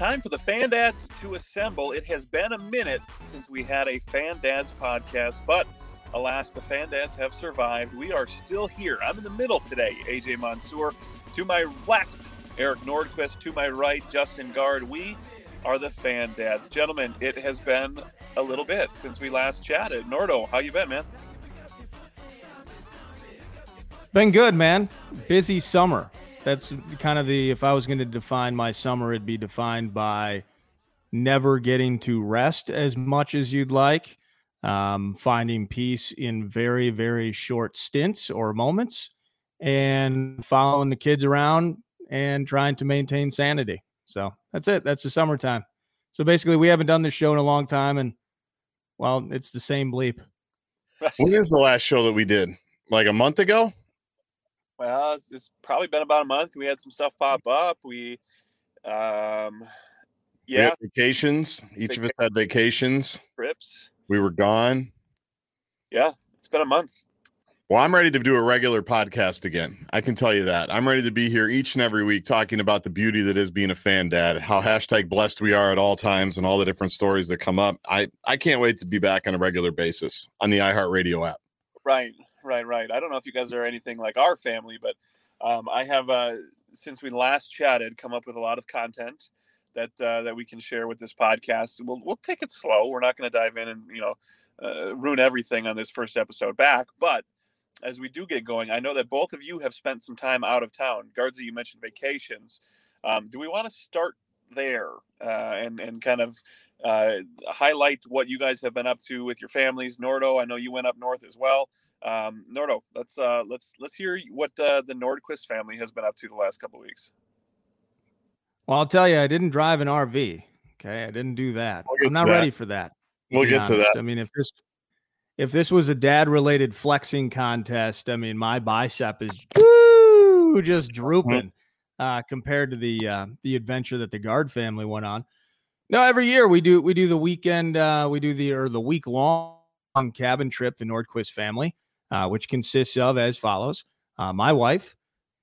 time for the Fan Dads to assemble. It has been a minute since we had a Fan Dads podcast, but alas, the Fan Dads have survived. We are still here. I'm in the middle today, AJ Mansour. To my left, Eric Nordquist. To my right, Justin Gaard. We are the Fan Dads. Gentlemen, it has been a little bit since we last chatted. Nordo, how you been, man? Been good, man. Busy summer. That's kind of the if I was going to define my summer, it'd be defined by never getting to rest as much as you'd like, um, finding peace in very, very short stints or moments, and following the kids around and trying to maintain sanity. So that's it. That's the summertime. So basically, we haven't done this show in a long time, and well, it's the same bleep. when is the last show that we did? Like a month ago? Well, it's, it's, probably been about a month. We had some stuff pop up. We, um, yeah, we vacations. Each of us had vacations. Trips. We were gone. Yeah, it's been a month. Well, I'm ready to do a regular podcast again. I can tell you that. I'm ready to be here each and every week talking about the beauty that is being a fan dad, how hashtag blessed we are at all times, and all the different stories that come up. I, I can't wait to be back on a regular basis on the iHeartRadio app. Right right, right. I don't know if you guys are anything like our family, but um, I have uh, since we last chatted come up with a lot of content that uh, that we can share with this podcast. We'll we'll take it slow. We're not going to dive in and you know uh, ruin everything on this first episode back, but as we do get going, I know that both of you have spent some time out of town. Gaardsy, you mentioned vacations. Um, do we want to start there uh, and and kind of uh, highlight what you guys have been up to with your families? Nordo, I know you went up north as well. Um, Nordo, let's uh, let's let's hear what uh, the Nordquist family has been up to the last couple weeks. Well, I'll tell you, I didn't drive an RV. Okay, I didn't do that. We'll I'm not that. ready for that. We'll get honest. to that. I mean, if this if this was a dad related flexing contest, I mean, my bicep is woo, just drooping uh, compared to the uh, the adventure that the Gaard family went on. No, every year we do we do the weekend uh, we do the or the week long cabin trip the Nordquist family uh, which consists of as follows uh, my wife,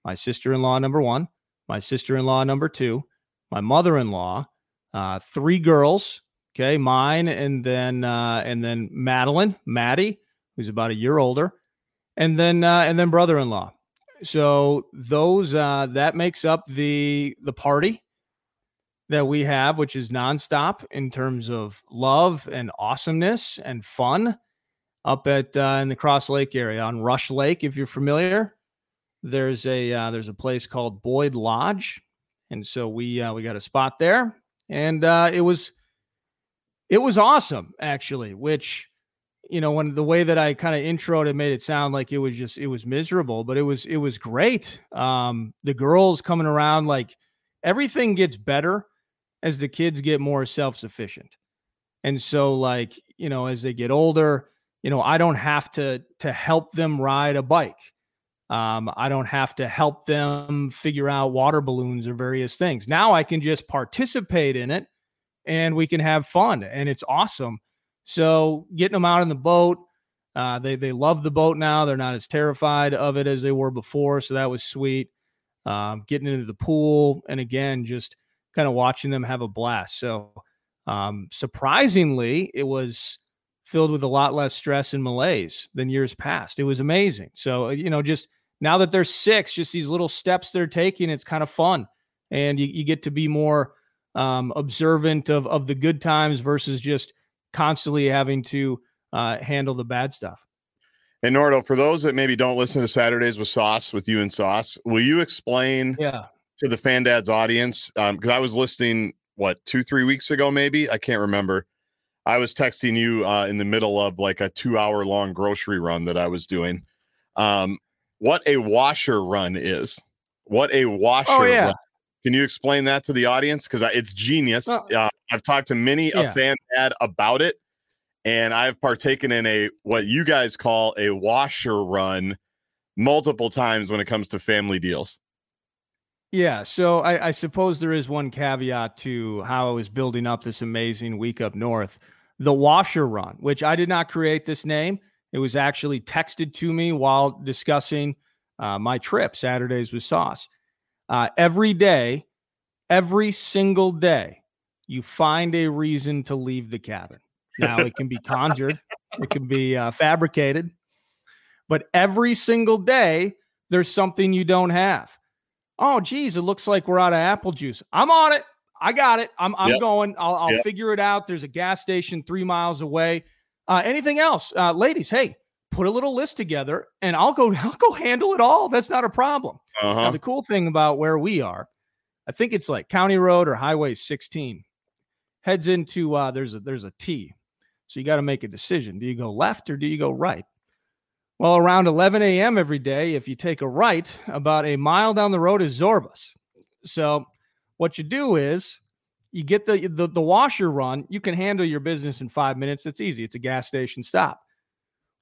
my sister in law number one, my sister in law number two, my mother in law, uh, three girls, okay, mine, and then uh, and then Madeline, Maddie, who's about a year older, and then uh, and then brother in law. So those uh, that makes up the the party that we have, which is nonstop in terms of love and awesomeness and fun up at uh, in the Cross Lake area on Rush Lake. If you're familiar, there's a uh, there's a place called Boyd Lodge, and so we uh, we got a spot there, and uh, it was it was awesome actually. Which you know when the way that I kind of introed it made it sound like it was just it was miserable, but it was it was great. Um, the girls coming around like everything gets better as the kids get more self sufficient, and so like you know as they get older you know, I don't have to to help them ride a bike. Um, I don't have to help them figure out water balloons or various things. Now I can just participate in it and we can have fun and it's awesome. So getting them out in the boat, uh, they they love the boat now. They're not as terrified of it as they were before, so that was sweet. Um, getting into the pool and again, just kind of watching them have a blast. So um, surprisingly, it was filled with a lot less stress and malaise than years past. It was amazing. So, uh, you know, just now that they're six, just these little steps they're taking, it's kind of fun. And you, you get to be more um, observant of, of the good times versus just constantly having to uh, handle the bad stuff. And Nordo, for those that maybe don't listen to Saturdays with Sauce, with you and Sauce, will you explain yeah. to the Fan Dads audience? Because um, I was listening, what, two, three weeks ago, maybe? I can't remember I was texting you uh, in the middle of like a two hour long grocery run that I was doing. Um, what a washer run is. What a washer oh, yeah. run. Can you explain that to the audience? Because it's genius. Well, uh, I've talked to many yeah. a fan dad about it, and I've partaken in a what you guys call a washer run multiple times when it comes to family deals. Yeah, so I, I suppose there is one caveat to how I was building up this amazing week up north the washer run, which I did not create this name. It was actually texted to me while discussing uh, my trip, Saturdays with Sauce. Uh, every day, every single day you find a reason to leave the cabin. Now it can be conjured, it can be uh, fabricated, but every single day there's something you don't have. Oh, geez, it looks like we're out of apple juice. I'm on it. I got it. I'm I'm yep. going. I'll, I'll yep. figure it out. There's a gas station three miles away. Uh, anything else, uh, ladies? Hey, put a little list together, and I'll go. I'll go handle it all. That's not a problem. Uh-huh. Now, the cool thing about where we are, I think it's like County Road or Highway 16, heads into uh, there's a there's a T, so you got to make a decision. Do you go left or do you go right? Well, around 11 a.m. every day, if you take a right, about a mile down the road is Zorbaz. So what you do is you get the, the the washer run. You can handle your business in five minutes. It's easy. It's a gas station stop.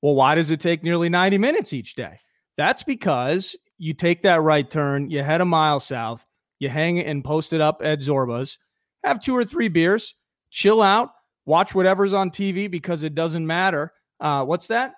Well, why does it take nearly 90 minutes each day? That's because you take that right turn, you head a mile south, you hang and post it up at Zorbaz, have two or three beers, chill out, watch whatever's on TV because it doesn't matter. Uh, what's that?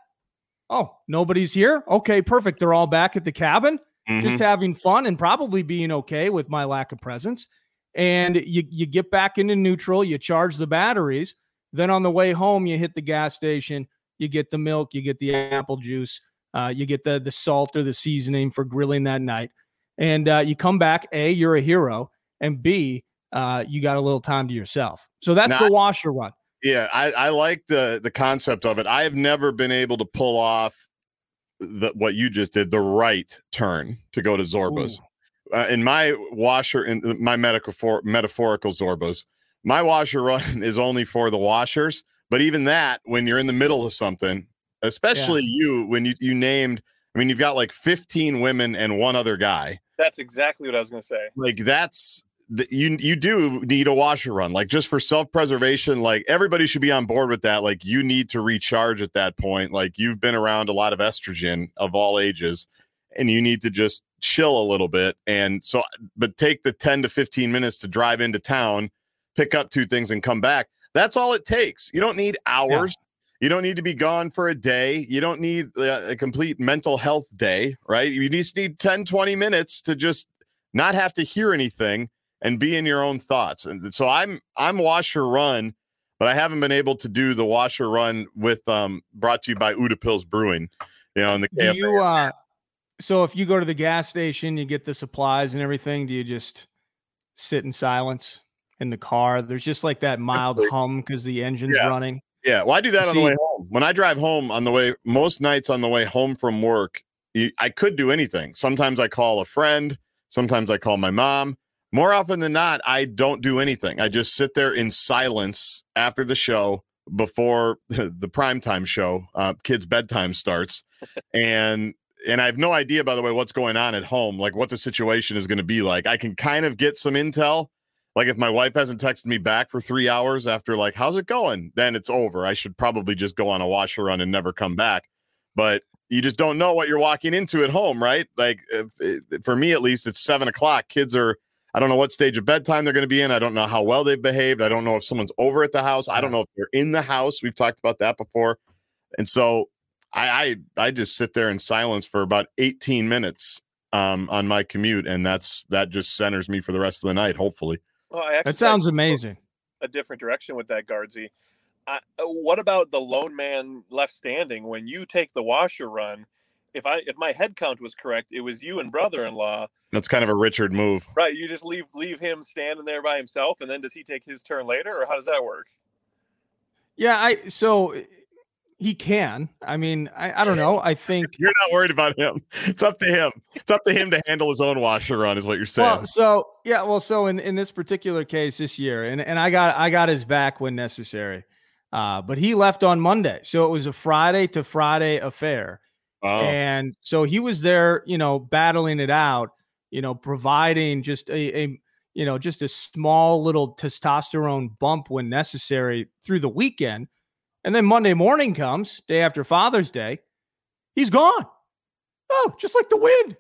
Oh, nobody's here. Okay, perfect. They're all back at the cabin mm-hmm. just having fun and probably being okay with my lack of presence. And you, you get back into neutral, you charge the batteries. Then on the way home, you hit the gas station, you get the milk, you get the apple juice, uh, you get the, the salt or the seasoning for grilling that night. And uh, you come back, A, you're a hero, and B, uh, you got a little time to yourself. So that's now, the washer run. Yeah, I, I like the the concept of it. I have never been able to pull off the, what you just did, the right turn to go to Zorbaz. Uh, in my washer, in my metaphor, metaphorical Zorbaz, my washer run is only for the washers. But even that, when you're in the middle of something, especially yeah. you, when you, you named, I mean, you've got like 15 women and one other guy. That's exactly what I was going to say. Like that's you you do need a washer run like just for self-preservation like everybody should be on board with that like you need to recharge at that point like you've been around a lot of estrogen of all ages and you need to just chill a little bit and so but take the 10 to 15 minutes to drive into town pick up two things and come back that's all it takes you don't need hours yeah. You don't need to be gone for a day. You don't need uh, a complete mental health day, right? You just need 10, 20 minutes to just not have to hear anything and be in your own thoughts. And so I'm I'm washer run, but I haven't been able to do the washer run with um brought to you by Utepils Brewing. You know, in the do you uh so if you go to the gas station, you get the supplies and everything, do you just sit in silence in the car? There's just like that mild hum because the engine's yeah. running. Yeah, well, I do that you on see, the way home. When I drive home on the way, most nights on the way home from work, I could do anything. Sometimes I call a friend. Sometimes I call my mom more often than not, I don't do anything. I just sit there in silence after the show before the primetime show, uh, kids' bedtime starts, and and I have no idea, by the way, what's going on at home, like what the situation is going to be like. I can kind of get some intel. Like if my wife hasn't texted me back for three hours after, like, how's it going? Then it's over. I should probably just go on a washer run and never come back. But you just don't know what you're walking into at home, right? Like if, for me, at least, it's seven o'clock. Kids are I don't know what stage of bedtime they're going to be in. I don't know how well they've behaved. I don't know if someone's over at the house. I don't know if they're in the house. We've talked about that before. And so I I, I just sit there in silence for about 18 minutes um, on my commute, and that's that just centers me for the rest of the night. Hopefully. Well, that sounds amazing. A different direction with that, Gaardsy. Uh, what about the lone man left standing when you take the washer run? If I if my head count was correct, it was you and brother-in-law. That's kind of a Richard move, right? You just leave leave him standing there by himself, and then does he take his turn later, or how does that work? Yeah, I so he can. I mean, I, I don't know. I think you're not worried about him. It's up to him. It's up to him to handle his own washer run, is what you're saying. Well, so yeah, well, so in, in this particular case this year, and, and I got I got his back when necessary. Uh, but he left on Monday. So it was a Friday to Friday affair. Oh. And so he was there, you know, battling it out, you know, providing just a, a you know, just a small little testosterone bump when necessary through the weekend. And then Monday morning comes, day after Father's Day, he's gone. Oh, just like the wind.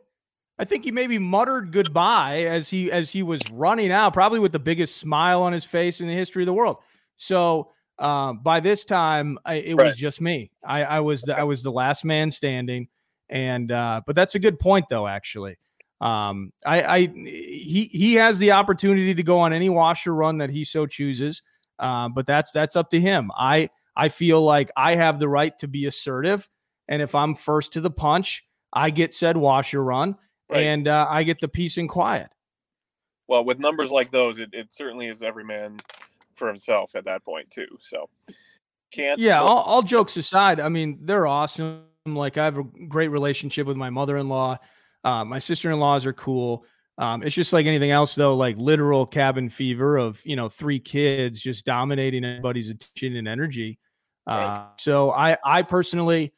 I think he maybe muttered goodbye as he as he was running out, probably with the biggest smile on his face in the history of the world. So um, by this time, I, it right. was just me. I, I was the, I was the last man standing, and uh, but that's a good point though. Actually, um, I, I he he has the opportunity to go on any washer run that he so chooses. Uh, but that's that's up to him. I I feel like I have the right to be assertive, and if I'm first to the punch, I get said washer run, right. and uh, I get the peace and quiet. Well, with numbers like those, it, it certainly is every man for himself at that point too. So can't. Yeah, all, all jokes aside, I mean they're awesome. Like I have a great relationship with my mother-in-law. Uh, my sister-in-laws are cool. Um, it's just like anything else, though, like literal cabin fever of you know three kids just dominating everybody's attention and energy. Uh, So I I personally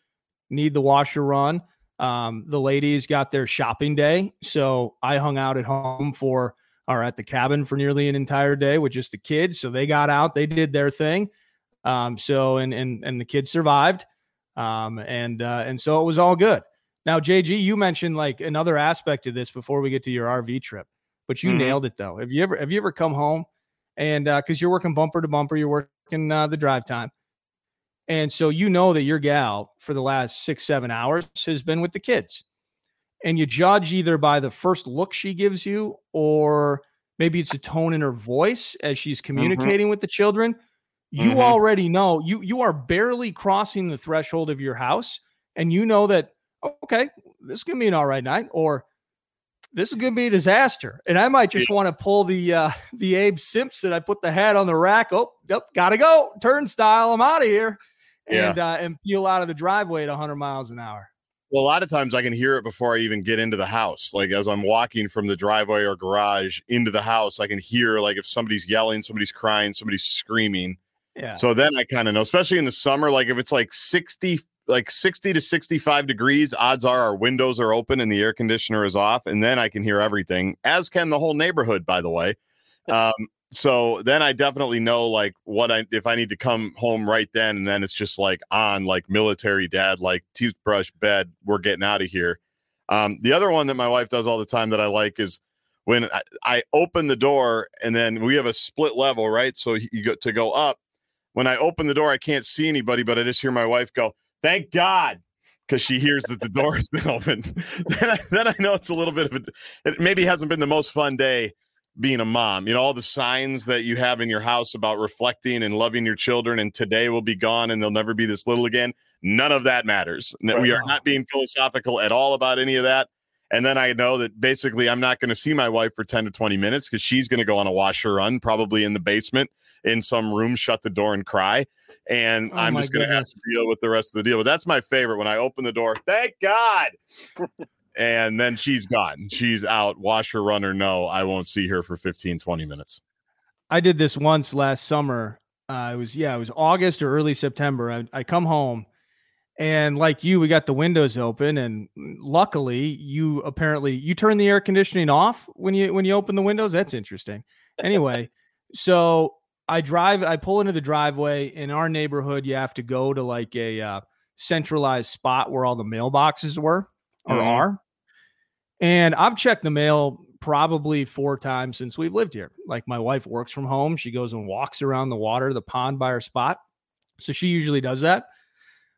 need the washer run. Um, the ladies got their shopping day, so I hung out at home for or at the cabin for nearly an entire day with just the kids. So they got out, they did their thing. Um, so and and and the kids survived. Um, and uh, and so it was all good. Now, JG, you mentioned like another aspect of this before we get to your RV trip, but you mm-hmm. nailed it though. Have you ever have you ever come home and because uh, you're working bumper to bumper, you're working uh, the drive time, and so you know that your gal for the last six seven hours has been with the kids, and you judge either by the first look she gives you or maybe it's a tone in her voice as she's mm-hmm. communicating mm-hmm. with the children. You mm-hmm. already know you you are barely crossing the threshold of your house, and you know that okay, this is gonna be an all right night, or this is gonna be a disaster. And I might just want to pull the uh the Abe Simpson. I put the hat on the rack. Oh, yep, gotta go. Turnstile, I'm out of here. And yeah. uh and peel out of the driveway at 100 miles an hour. Well, a lot of times I can hear it before I even get into the house. Like as I'm walking from the driveway or garage into the house, I can hear like if somebody's yelling, somebody's crying, somebody's screaming. Yeah. So then I kind of know, especially in the summer, like if it's like 60 like 60 to 65 degrees, odds are our windows are open and the air conditioner is off, and then I can hear everything, as can the whole neighborhood, by the way. Um, so then I definitely know like what I if I need to come home right then, and then it's just like on like military dad, like toothbrush, bed, we're getting out of here. Um, the other one that my wife does all the time that I like is when I, I open the door and then we have a split level, right? So you go to go up. When I open the door, I can't see anybody, but I just hear my wife go, Thank God, because she hears that the door has been open. then, I, then I know it's a little bit of a, it maybe hasn't been the most fun day being a mom. You know, all the signs that you have in your house about reflecting and loving your children, and today will be gone and they'll never be this little again. None of that matters. Right. We are not being philosophical at all about any of that. And then I know that basically I'm not going to see my wife for 10 to 20 minutes because she's going to go on a washer run, probably in the basement in some room, shut the door and cry and oh I'm just going to have to deal with the rest of the deal. But that's my favorite when I open the door. Thank God. And then she's gone. She's out. Wash her, run or no. I won't see her for 15, 20 minutes. I did this once last summer. Uh, it was yeah, it was August or early September. I, I come home, and like you, we got the windows open, and luckily, you apparently you turn the air conditioning off when you when you open the windows. That's interesting. Anyway, so I drive, I pull into the driveway. In our neighborhood, you have to go to like a uh, centralized spot where all the mailboxes were or mm-hmm. are. And I've checked the mail probably four times since we've lived here. Like my wife works from home. She goes and walks around the water, the pond by her spot. So she usually does that.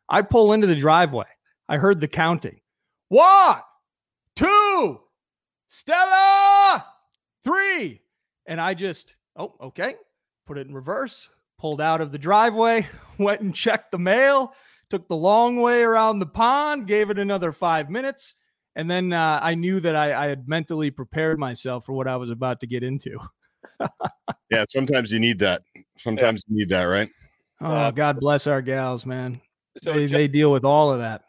I pull into the driveway. I heard the counting. One, two, Stella, three. And I just, oh, okay put it in reverse, pulled out of the driveway, went and checked the mail, took the long way around the pond, gave it another five minutes. And then uh, I knew that I, I had mentally prepared myself for what I was about to get into. yeah, sometimes you need that. Sometimes yeah. you need that, right? Oh, God bless our gals, man. So they, they deal with all of that.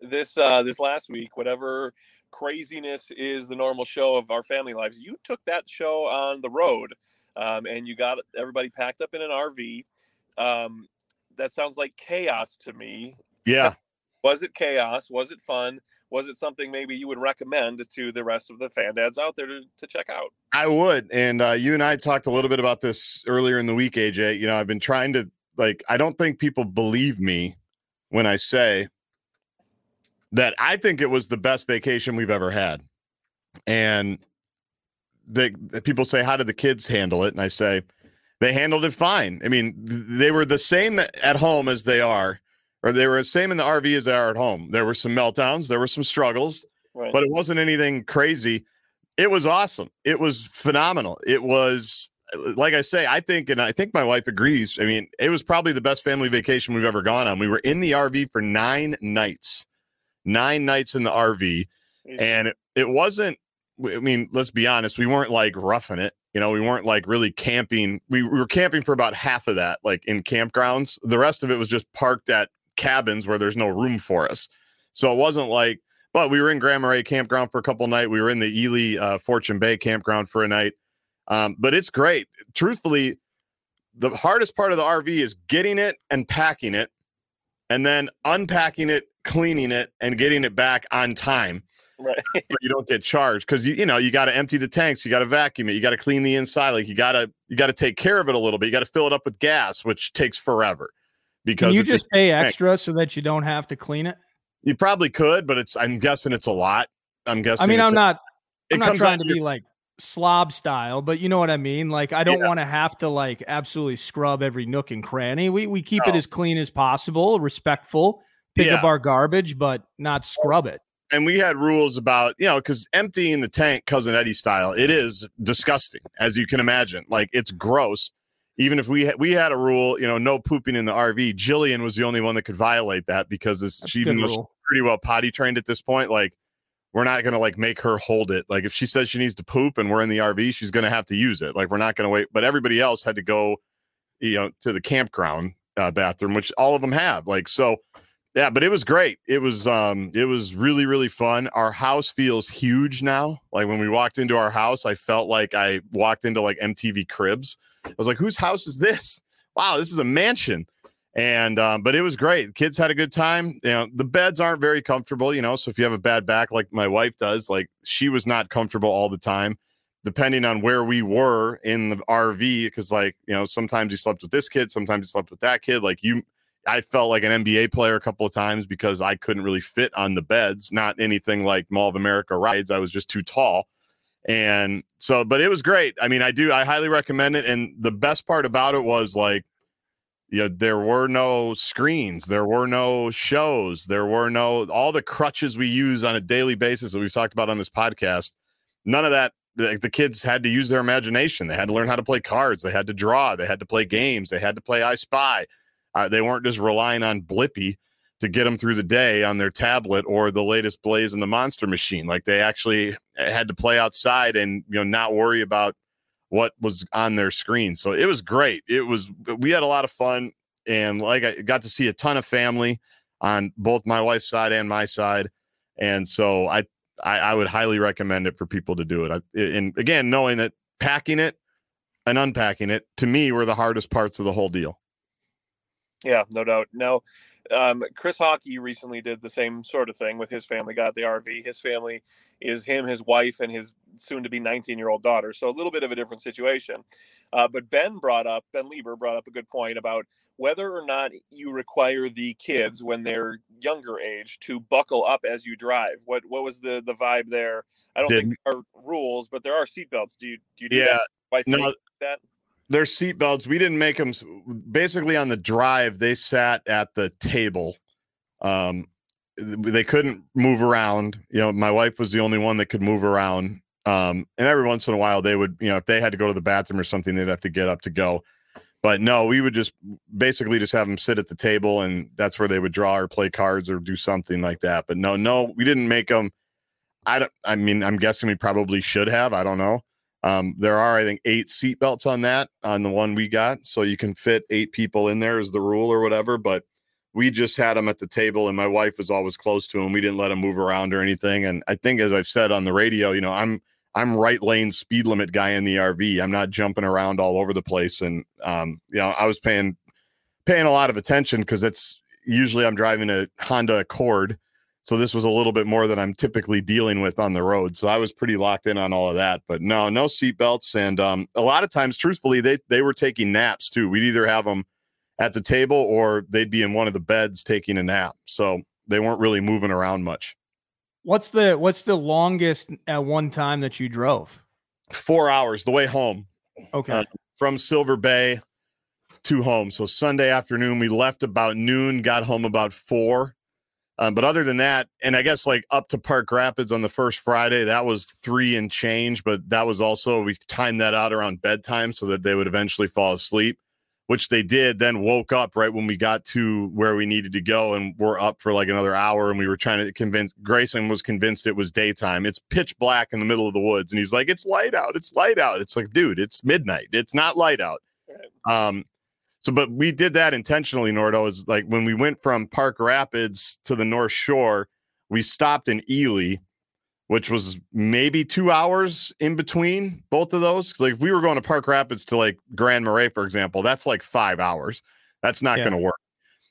This uh this last week, whatever craziness is the normal show of our family lives, you took that show on the road um, and you got everybody packed up in an RV. Um, that sounds like chaos to me. Yeah. Was it chaos? Was it fun? Was it something maybe you would recommend to the rest of the fan dads out there to, to check out? I would. And uh, you and I talked a little bit about this earlier in the week, AJ. You know, I've been trying to, like, I don't think people believe me when I say that I think it was the best vacation we've ever had. And the, the people say, "How did the kids handle it?" And I say, "They handled it fine. I mean, they were the same at home as they are, or they were the same in the RV as they are at home. There were some meltdowns, there were some struggles, right. but it wasn't anything crazy." It was awesome. It was phenomenal. It was like I say, I think, and I think my wife agrees. I mean, it was probably the best family vacation we've ever gone on. We were in the RV for nine nights, nine nights in the RV, and it, it wasn't. I mean, let's be honest, we weren't like roughing it. You know, we weren't like really camping. We, we were camping for about half of that, like in campgrounds. The rest of it was just parked at cabins where there's no room for us. So it wasn't like, but we were in Grand Marais campground for a couple night. We were in the Ely uh, Fortune Bay campground for a night. Um, but it's great. Truthfully, the hardest part of the RV is getting it and packing it, and then unpacking it, cleaning it, and getting it back on time. Right. so you don't get charged because you you know you got to empty the tanks, you got to vacuum it, you got to clean the inside. Like you gotta you got to take care of it a little bit. You got to fill it up with gas, which takes forever. Because Can you just pay tank. extra so that you don't have to clean it? You probably could, but it's I'm guessing it's a lot. I'm guessing. I mean, it's I'm a- not. I'm not trying to your- be like slob style, but you know what I mean. Like, I don't Yeah. want to have to like absolutely scrub every nook and cranny. We we keep it as clean as possible, respectful, pick up our garbage, but not scrub it. And we had rules about you know because emptying the tank cousin eddie style it is disgusting as you can imagine. Like it's gross. Even if we ha- we had a rule you know no pooping in the rv jillian was the only one that could violate that because it's, she even was pretty well potty trained at this point like we're not going to like make her hold it. Like if she says she needs to poop and we're in the rv she's going to have to use it. Like we're not going to wait but everybody else had to go you know to the campground uh, bathroom which all of them have. Like so yeah, but it was great. It was um it was really really fun. Our house feels huge now. Like when we walked into our house, I felt like I walked into like MTV Cribs. I was like, "Whose house is this? Wow, this is a mansion." And um but it was great. Kids had a good time. You know, the beds aren't very comfortable, you know, so if you have a bad back like my wife does, like she was not comfortable all the time. Depending on where we were in the RV, because like you know, sometimes you slept with this kid, sometimes you slept with that kid. Like you, I felt like an NBA player a couple of times because I couldn't really fit on the beds. Not anything like Mall of America rides. I was just too tall. And so, but it was great. I mean, I do, I highly recommend it. And the best part about it was like, you know, there were no screens, there were no shows, there were no, all the crutches we use on a daily basis that we've talked about on this podcast. None of that, the, the kids had to use their imagination. They had to learn how to play cards, they had to draw, they had to play games, they had to play I Spy. Uh, they weren't just relying on Blippi to get them through the day on their tablet or the latest Blaze and the Monster Machine. Like they actually had to play outside and you know not worry about what was on their screen. So it was great. It was we had a lot of fun and like I got to see a ton of family on both my wife's side and my side. And so I I, I would highly recommend it for people to do it. I, and again, knowing that packing it and unpacking it to me were the hardest parts of the whole deal. Yeah, no doubt. No, um, Chris Hawkey recently did the same sort of thing with his family. Got the RV. His family is him, his wife, and his soon-to-be 19-year-old daughter. So a little bit of a different situation. Uh, but Ben brought up Ben Leber brought up a good point about whether or not you require the kids when they're younger age to buckle up as you drive. What what was the the vibe there? I don't think there are rules, but there are seatbelts. Do you do you do Yeah, that? Wife no, that? Their seatbelts. We didn't make them. Basically, on the drive, they sat at the table. Um, they couldn't move around. You know, my wife was the only one that could move around. Um, and every once in a while, they would, you know, if they had to go to the bathroom or something, they'd have to get up to go. But no, we would just basically just have them sit at the table, and that's where they would draw or play cards or do something like that. But no, no, we didn't make them. I don't. I mean, I'm guessing we probably should have. I don't know. Um, there are, I think, eight seat belts on that on the one we got, so you can fit eight people in there is the rule or whatever. But we just had them at the table, and my wife was always close to him. We didn't let him move around or anything. And I think, as I've said on the radio, you know, I'm I'm right lane speed limit guy in the RV. I'm not jumping around all over the place. And um, you know, I was paying paying a lot of attention because it's usually I'm driving a Honda Accord. So this was a little bit more than I'm typically dealing with on the road. So I was pretty locked in on all of that. But no, no seatbelts. And um, a lot of times, truthfully, they they were taking naps too. We'd either have them at the table or they'd be in one of the beds taking a nap. So they weren't really moving around much. What's the what's the longest at one time that you drove? Four hours the way home. Okay. Uh, from Silver Bay to home. So Sunday afternoon, we left about noon, got home about four. Um, but other than that, and I guess like up to Park Rapids on the first Friday, that was three and change. But that was also we timed that out around bedtime so that they would eventually fall asleep, which they did. Then woke up right when we got to where we needed to go, and we're up for like another hour. And we were trying to convince Grayson was convinced it was daytime. It's pitch black in the middle of the woods, and he's like, "It's light out. It's light out." It's like, dude, it's midnight. It's not light out. Um, so, but we did that intentionally, Nordo. Is like when we went from Park Rapids to the North Shore, we stopped in Ely, which was maybe two hours in between both of those. Like if we were going to Park Rapids to like Grand Marais, for example, that's like five hours. That's not Yeah. going to work.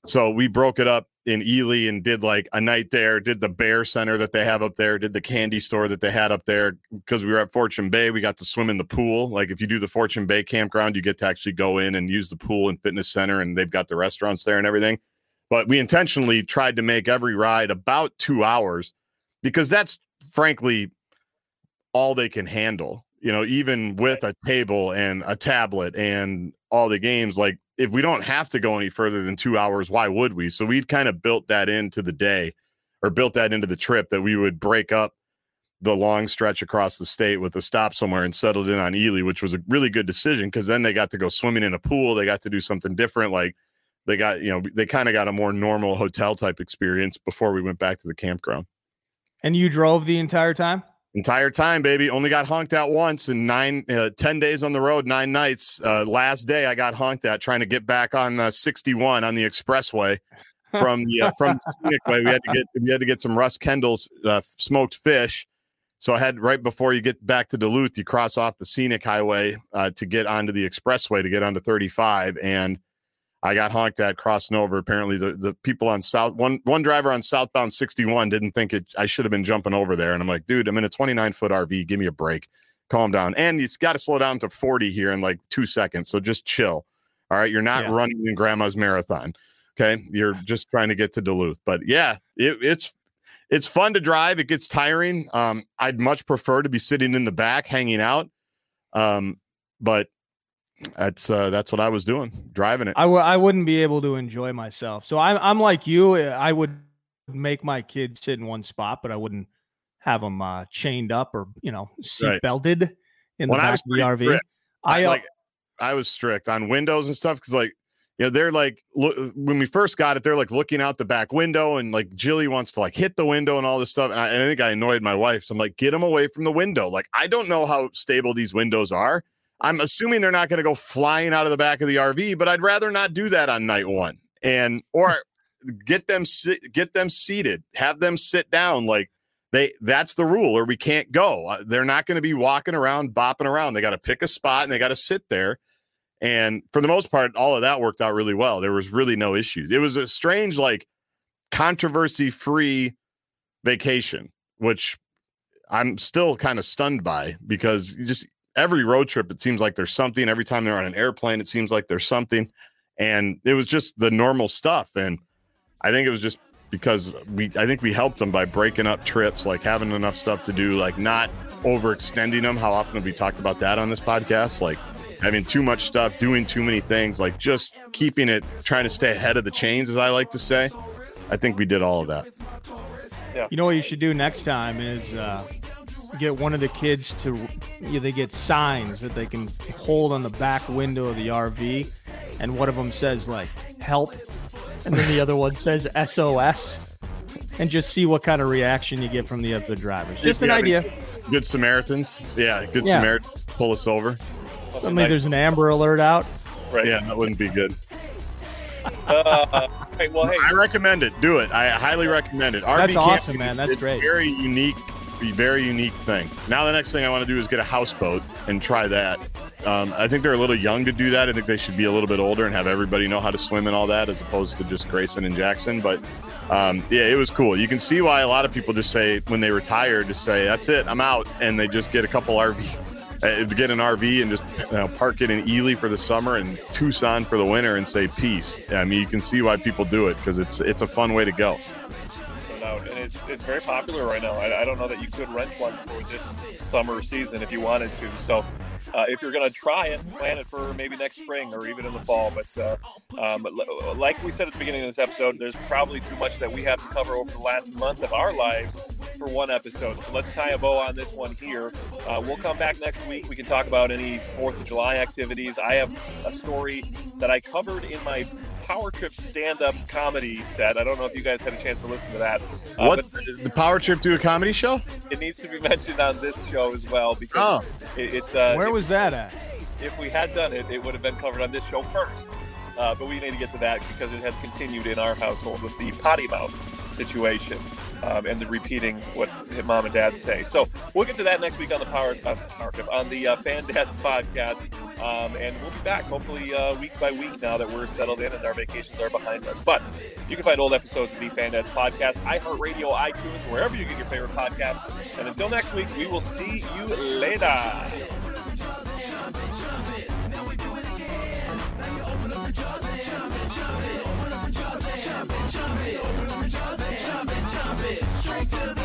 So we broke it up in Ely and did like a night there, did the bear center that they have up there, did the candy store that they had up there. Because we were at Fortune Bay, we got to swim in the pool. Like if you do the Fortune Bay campground, you get to actually go in and use the pool and fitness center, and they've got the restaurants there and everything. But we intentionally tried to make every ride about two hours because that's frankly all they can handle. You know, even with a table and a tablet and all the games, like if we don't have to go any further than two hours, why would we? So we'd kind of built that into the day or built that into the trip that we would break up the long stretch across the state with a stop somewhere and settled in on Ely, which was a really good decision because then they got to go swimming in a pool. They got to do something different. Like they got, you know, they kind of got a more normal hotel type experience before we went back to the campground. And you drove the entire time? Entire time, baby. Only got honked out once in nine, uh, 10 days on the road, nine nights. Uh, last day I got honked at trying to get back on uh, 61 on the expressway from the, uh, from the scenic way. We had to get, we had to get some Russ Kendall's uh, smoked fish. So I had right before you get back to Duluth, you cross off the scenic highway uh, to get onto the expressway to get onto 35. And I got honked at crossing over. Apparently, the, the people on south one one driver on southbound 61 didn't think it. I should have been jumping over there, and I'm like, dude, I'm in a 29 foot RV. Give me a break. Calm down. And it's got to slow down to 40 here in like two seconds. So just chill. All right, you're not Yeah. running in grandma's marathon. Okay, you're just trying to get to Duluth. But yeah, it, it's it's fun to drive. It gets tiring. Um, I'd much prefer to be sitting in the back, hanging out. Um, but that's uh, that's what I was doing, driving it. I w- I wouldn't be able to enjoy myself. So I'm I'm like you. uh, I would make my kid sit in one spot, but I wouldn't have them uh, chained up or you know seat Right. belted in the When I back was of the RV. strict, I I uh, like I was strict on windows and stuff because like you know they're like look when we first got it they're like looking out the back window and like Jilly wants to like hit the window and all this stuff and I, and I think I annoyed my wife so I'm like get them away from the window like I don't know how stable these windows are I'm assuming they're not going to go flying out of the back of the RV but I'd rather not do that on night one. And or get them get them seated have them sit down like they that's the rule or we can't go. Uh, they're not going to be walking around bopping around. They got to pick a spot and they got to sit there. And for the most part all of that worked out really well. There was really no issues. It was a strange like controversy free vacation which i'm still kind of stunned by because you just every road trip it seems like there's something every time they're on an airplane it seems like there's something and it was just the normal stuff and i think it was just because we I think we helped them by breaking up trips, like having enough stuff to do, like not overextending them. How often have we talked about that on this podcast? Like having too much stuff, doing too many things, like just keeping it, trying to stay ahead of the chains, as I like to say. I think we did all of that. Yeah. You know what you should do next time is uh, get one of the kids to you know, they get signs that they can hold on the back window of the RV, and one of them says like "help," and then the other one says "SOS," and just see what kind of reaction you get from the other drivers. Just an idea. Good Samaritans. Yeah, good Yeah. Samaritans pull us over. Suddenly there's an Amber Alert out. right. Yeah, that wouldn't be good. Uh, right, well, hey, I recommend it. Do it. I highly recommend it. RV That's camping awesome, man. is- That's it's great. Very unique, a very unique thing. Now the next thing I want to do is get a houseboat and try that. Um, I think they're a little young to do that. I think they should be a little bit older and have everybody know how to swim and all that, as opposed to just Grayson and Jackson. But um, yeah, it was cool. You can see why a lot of people just say when they retire, just say that's it, I'm out, and they just get a couple RV. Uh, get an RV and just you know, park it in Ely for the summer and Tucson for the winter and say peace. I mean, you can see why people do it because it's it's a fun way to go. It's it's very popular right now. I, I don't know that you could rent one for this summer season if you wanted to. So, uh, if you're going to try it, plan it for maybe next spring or even in the fall. But uh, um, like we said at the beginning of this episode, there's probably too much that we have to cover over the last month of our lives for one episode. So let's tie a bow on this one here. Uh, we'll come back next week. We can talk about any Fourth of July activities. I have a story that I covered in my Power Trip stand-up comedy set. I don't know if you guys had a chance to listen to that. Uh, what the Power Trip do a comedy show? It needs to be mentioned on this show as well because oh. it, it's. Uh, Where was that at? If we had done it, it would have been covered on this show first. Uh, but we need to get to that because it has continued in our household with the potty mouth situation um, and the repeating what mom and dad say. So we'll get to that next week on the Power, uh, on the uh, Fan Dads podcast. Um, and we'll be back hopefully uh, week by week now that we're settled in and our vacations are behind us. But you can find old episodes of the Fan Dads podcast, iHeartRadio, iTunes, wherever you get your favorite podcast. And until next week, we will see you later. Straight to the